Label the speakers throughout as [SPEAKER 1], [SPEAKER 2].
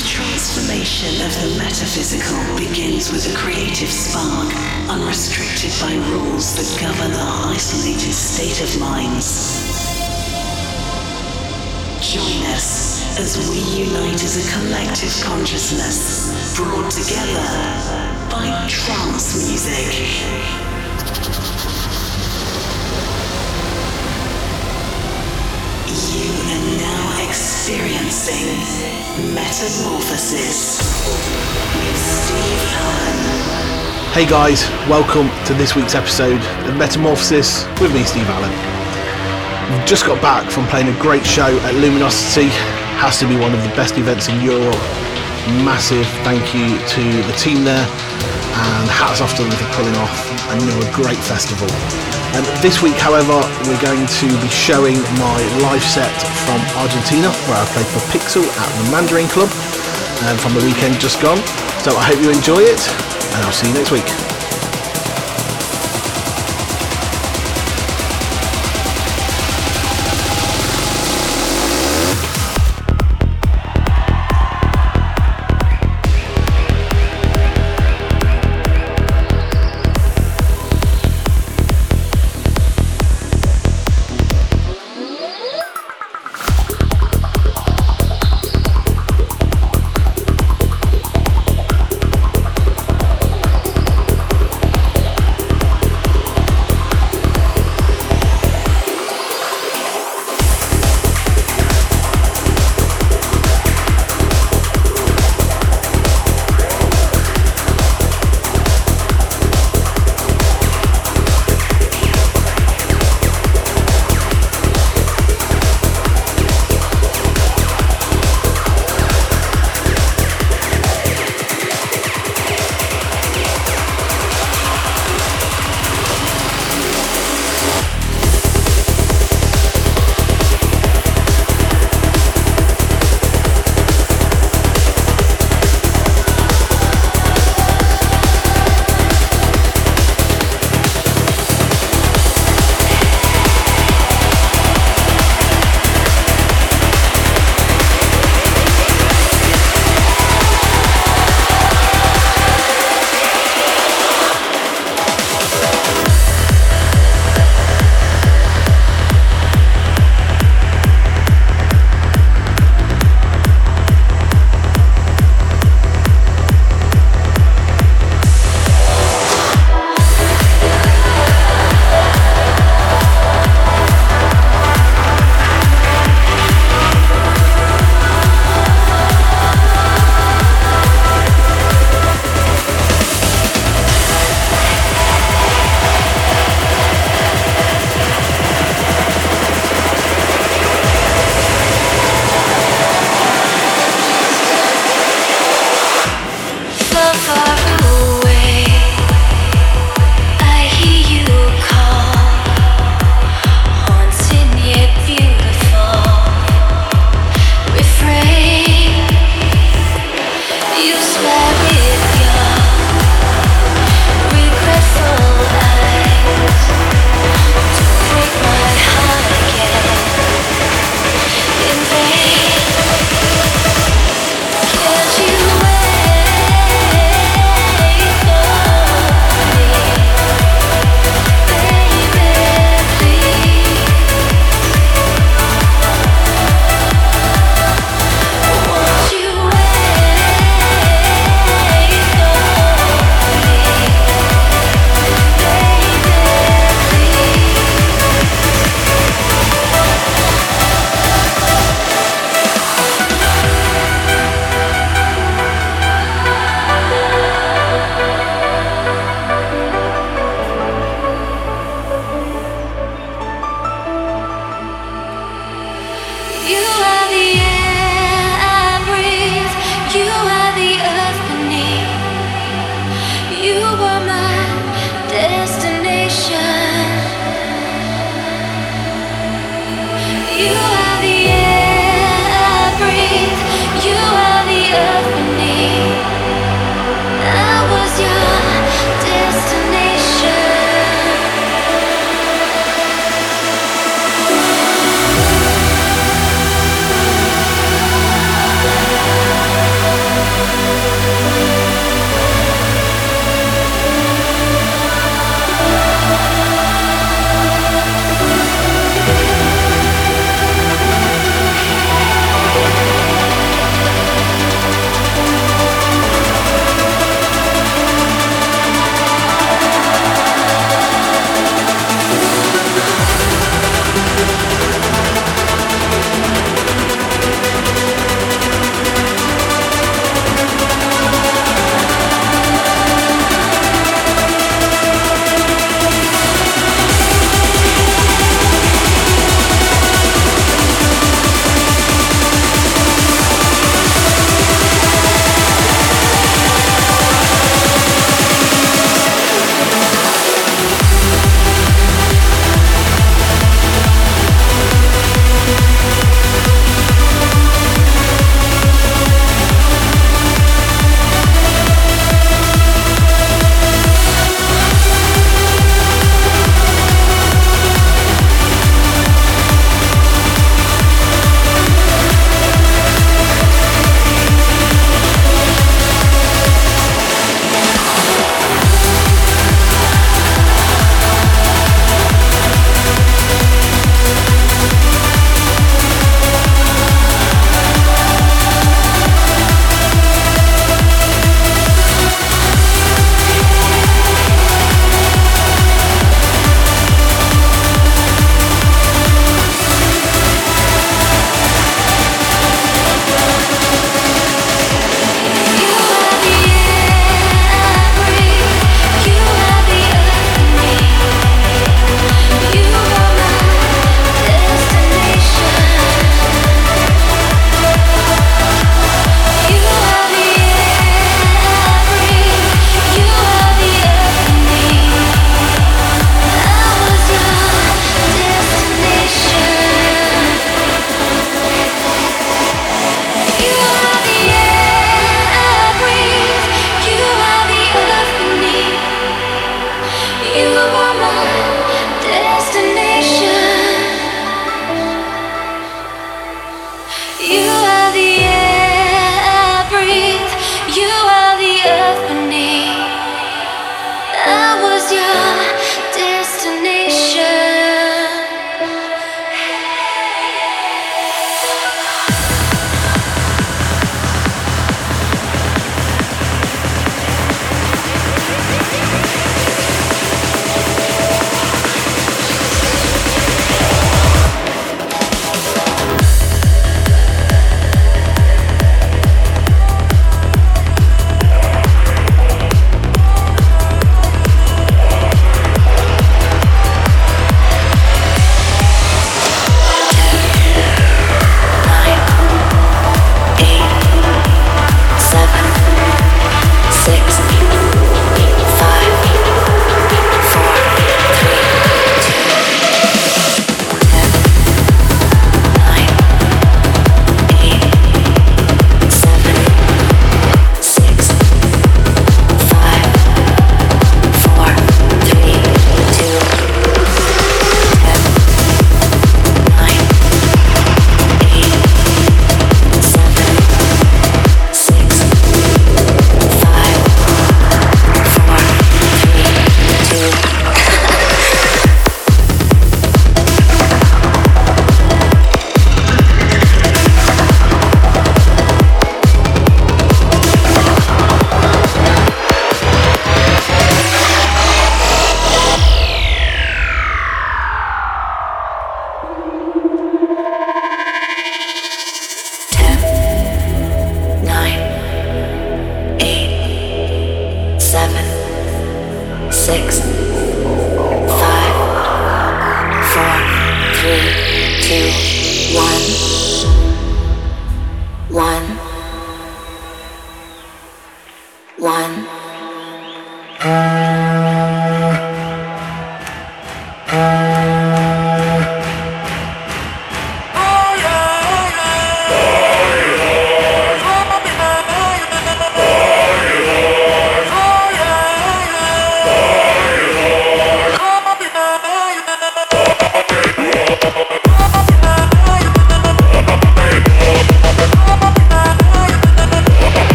[SPEAKER 1] The transformation of the metaphysical begins with a creative spark, unrestricted by rules that govern our isolated state of minds. Join us as we unite as a collective consciousness, brought together by trance music. Metamorphosis.
[SPEAKER 2] Hey guys, welcome to this week's episode of Metamorphosis with me, Steve Allen. We've just got back from playing a great show at Luminosity. Has to be one of the best events in Europe. Massive thank you to the team there and hats off to them for pulling off another great festival. And this week, however, we're going to be showing my live set from Argentina, where I played for Pixel at the Mandarin Club um, from the weekend just gone. So I hope you enjoy it, and I'll see you next week.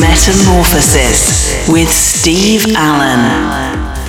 [SPEAKER 1] Metamorphosis with Steve Allen.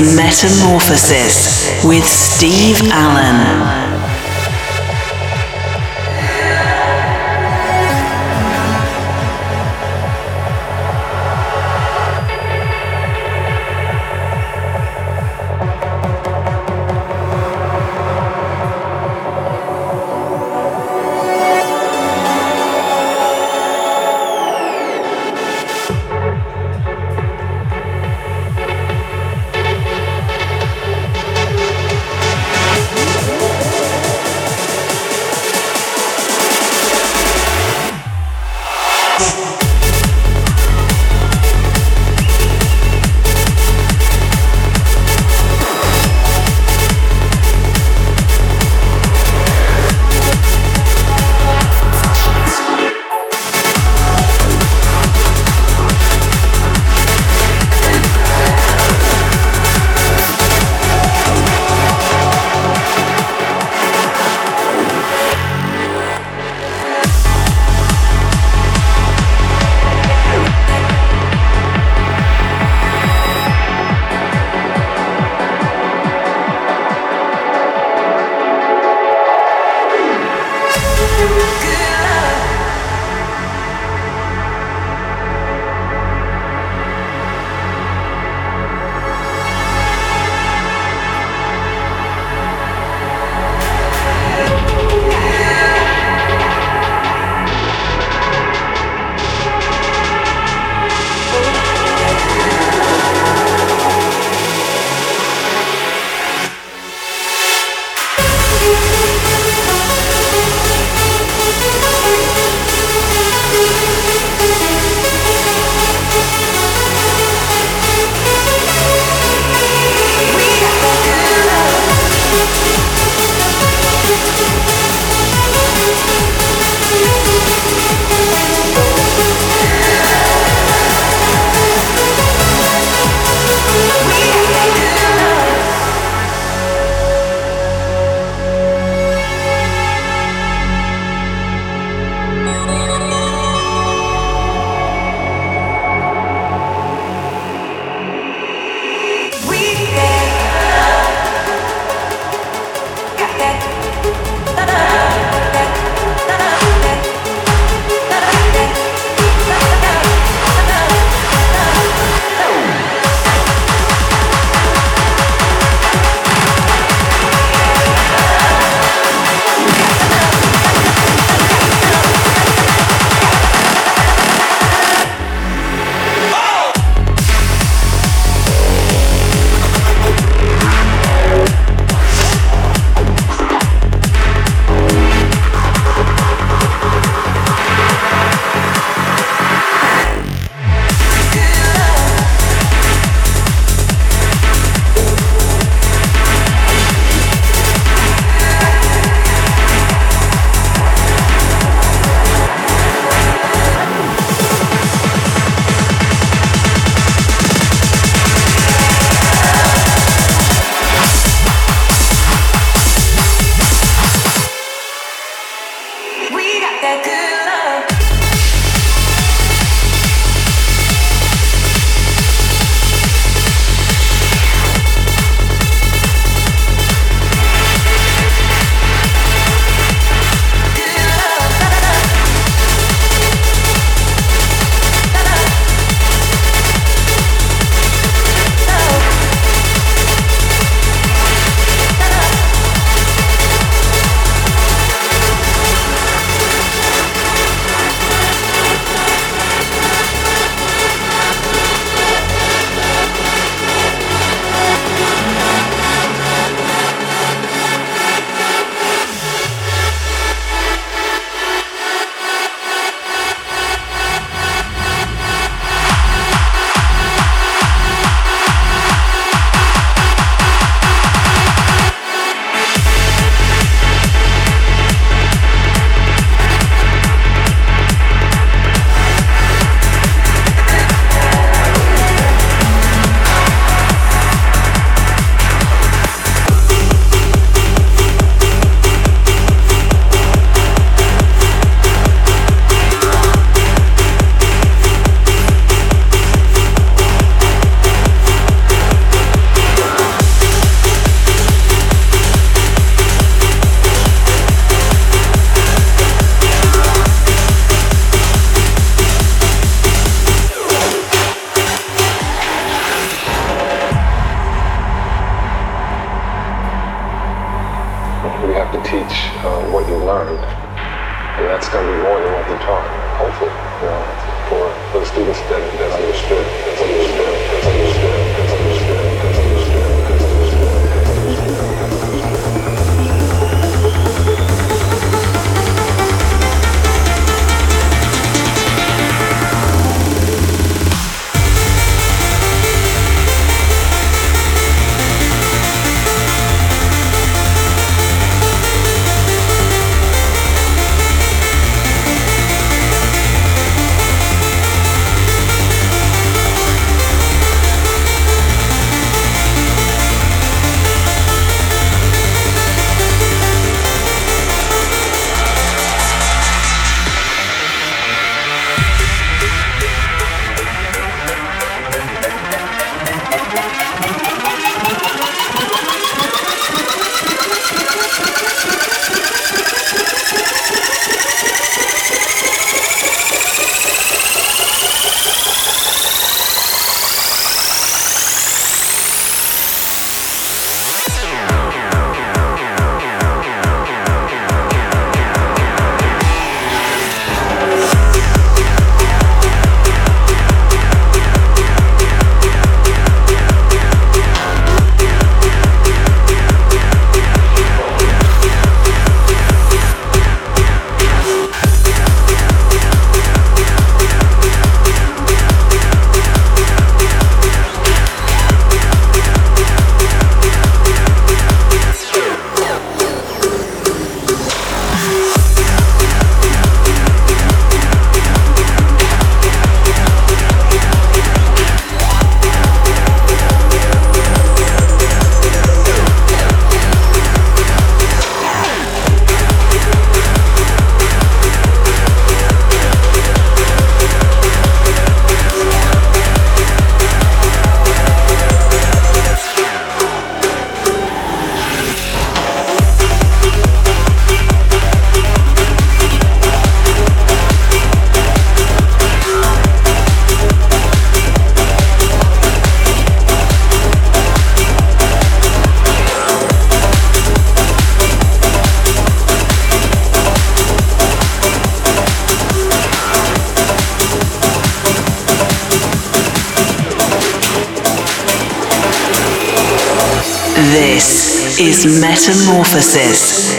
[SPEAKER 1] Metamorphosis with Steve Allen.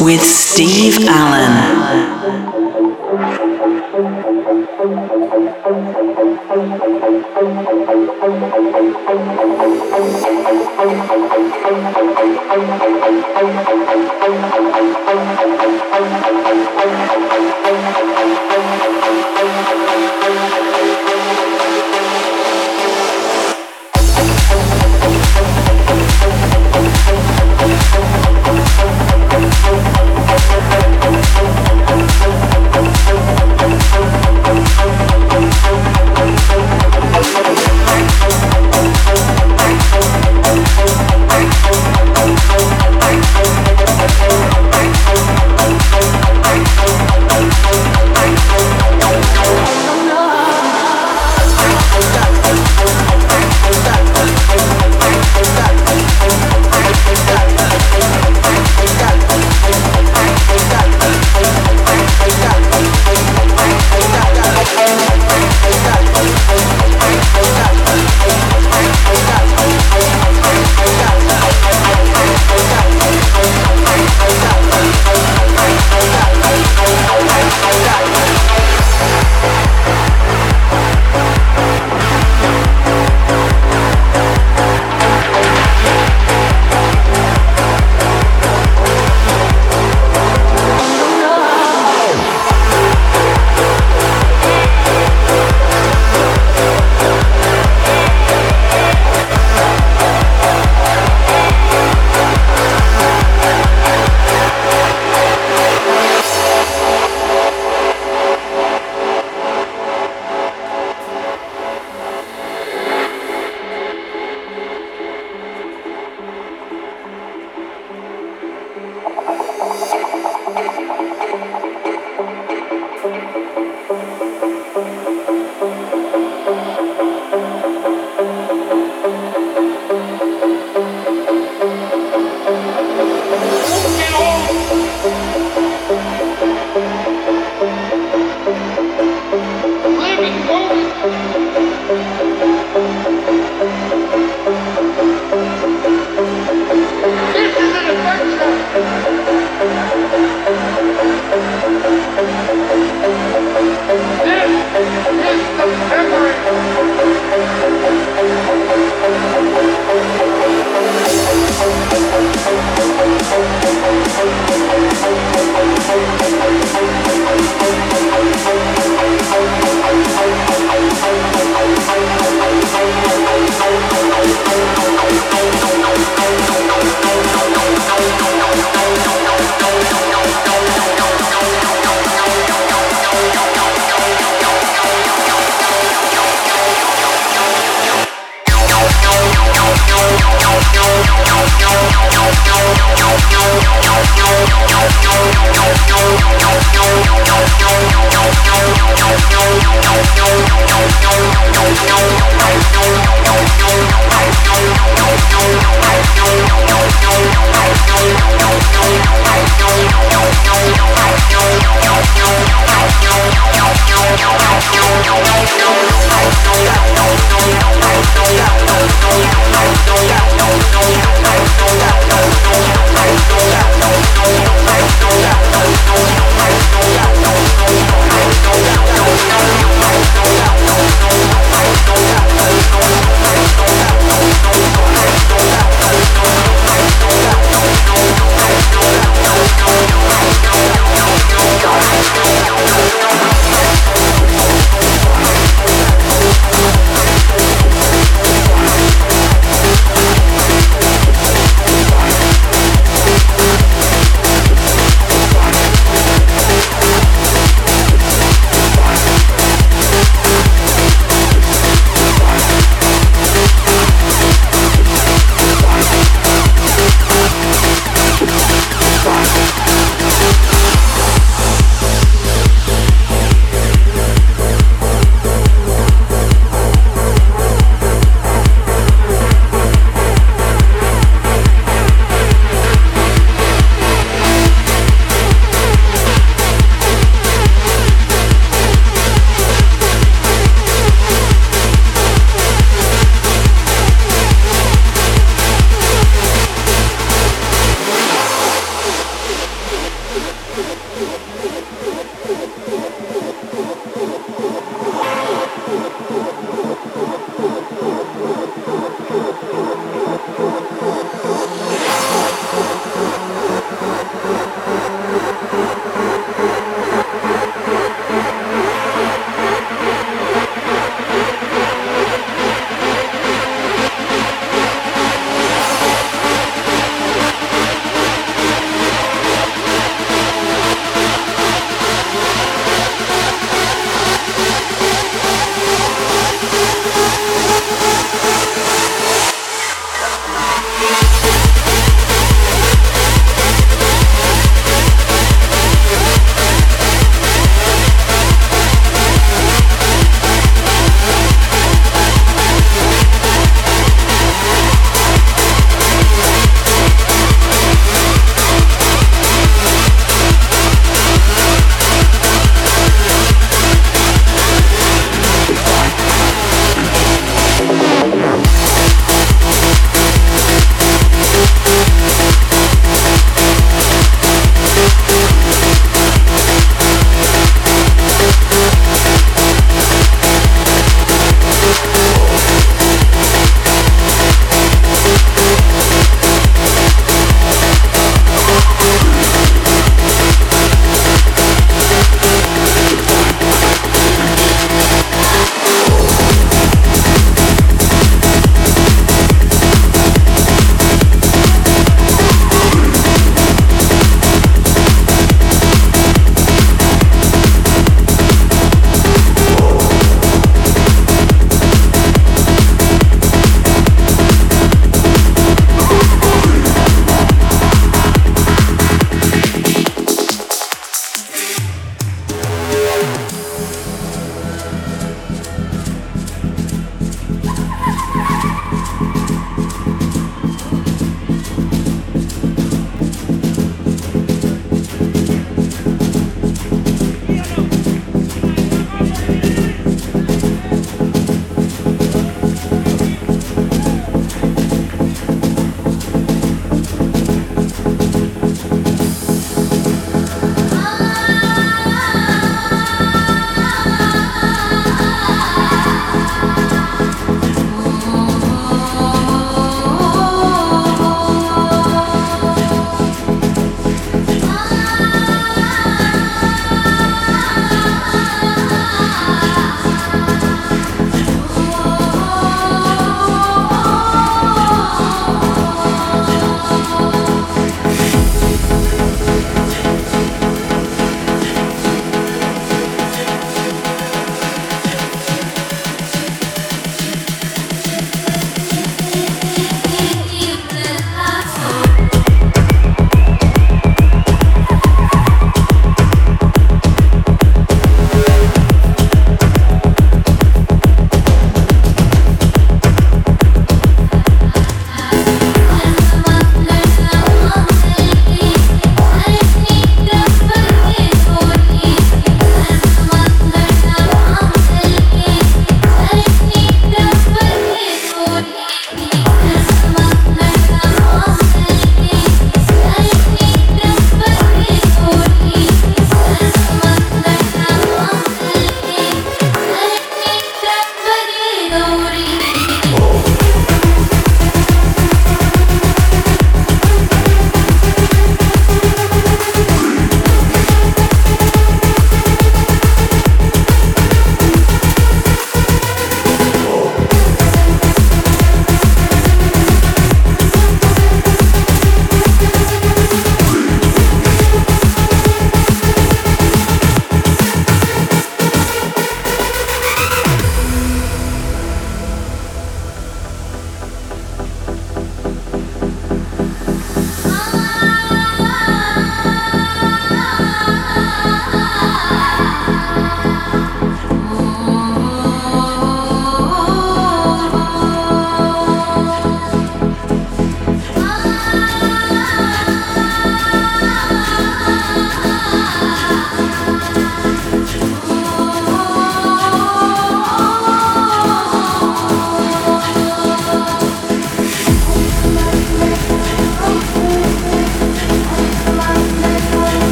[SPEAKER 1] With Steve Allen.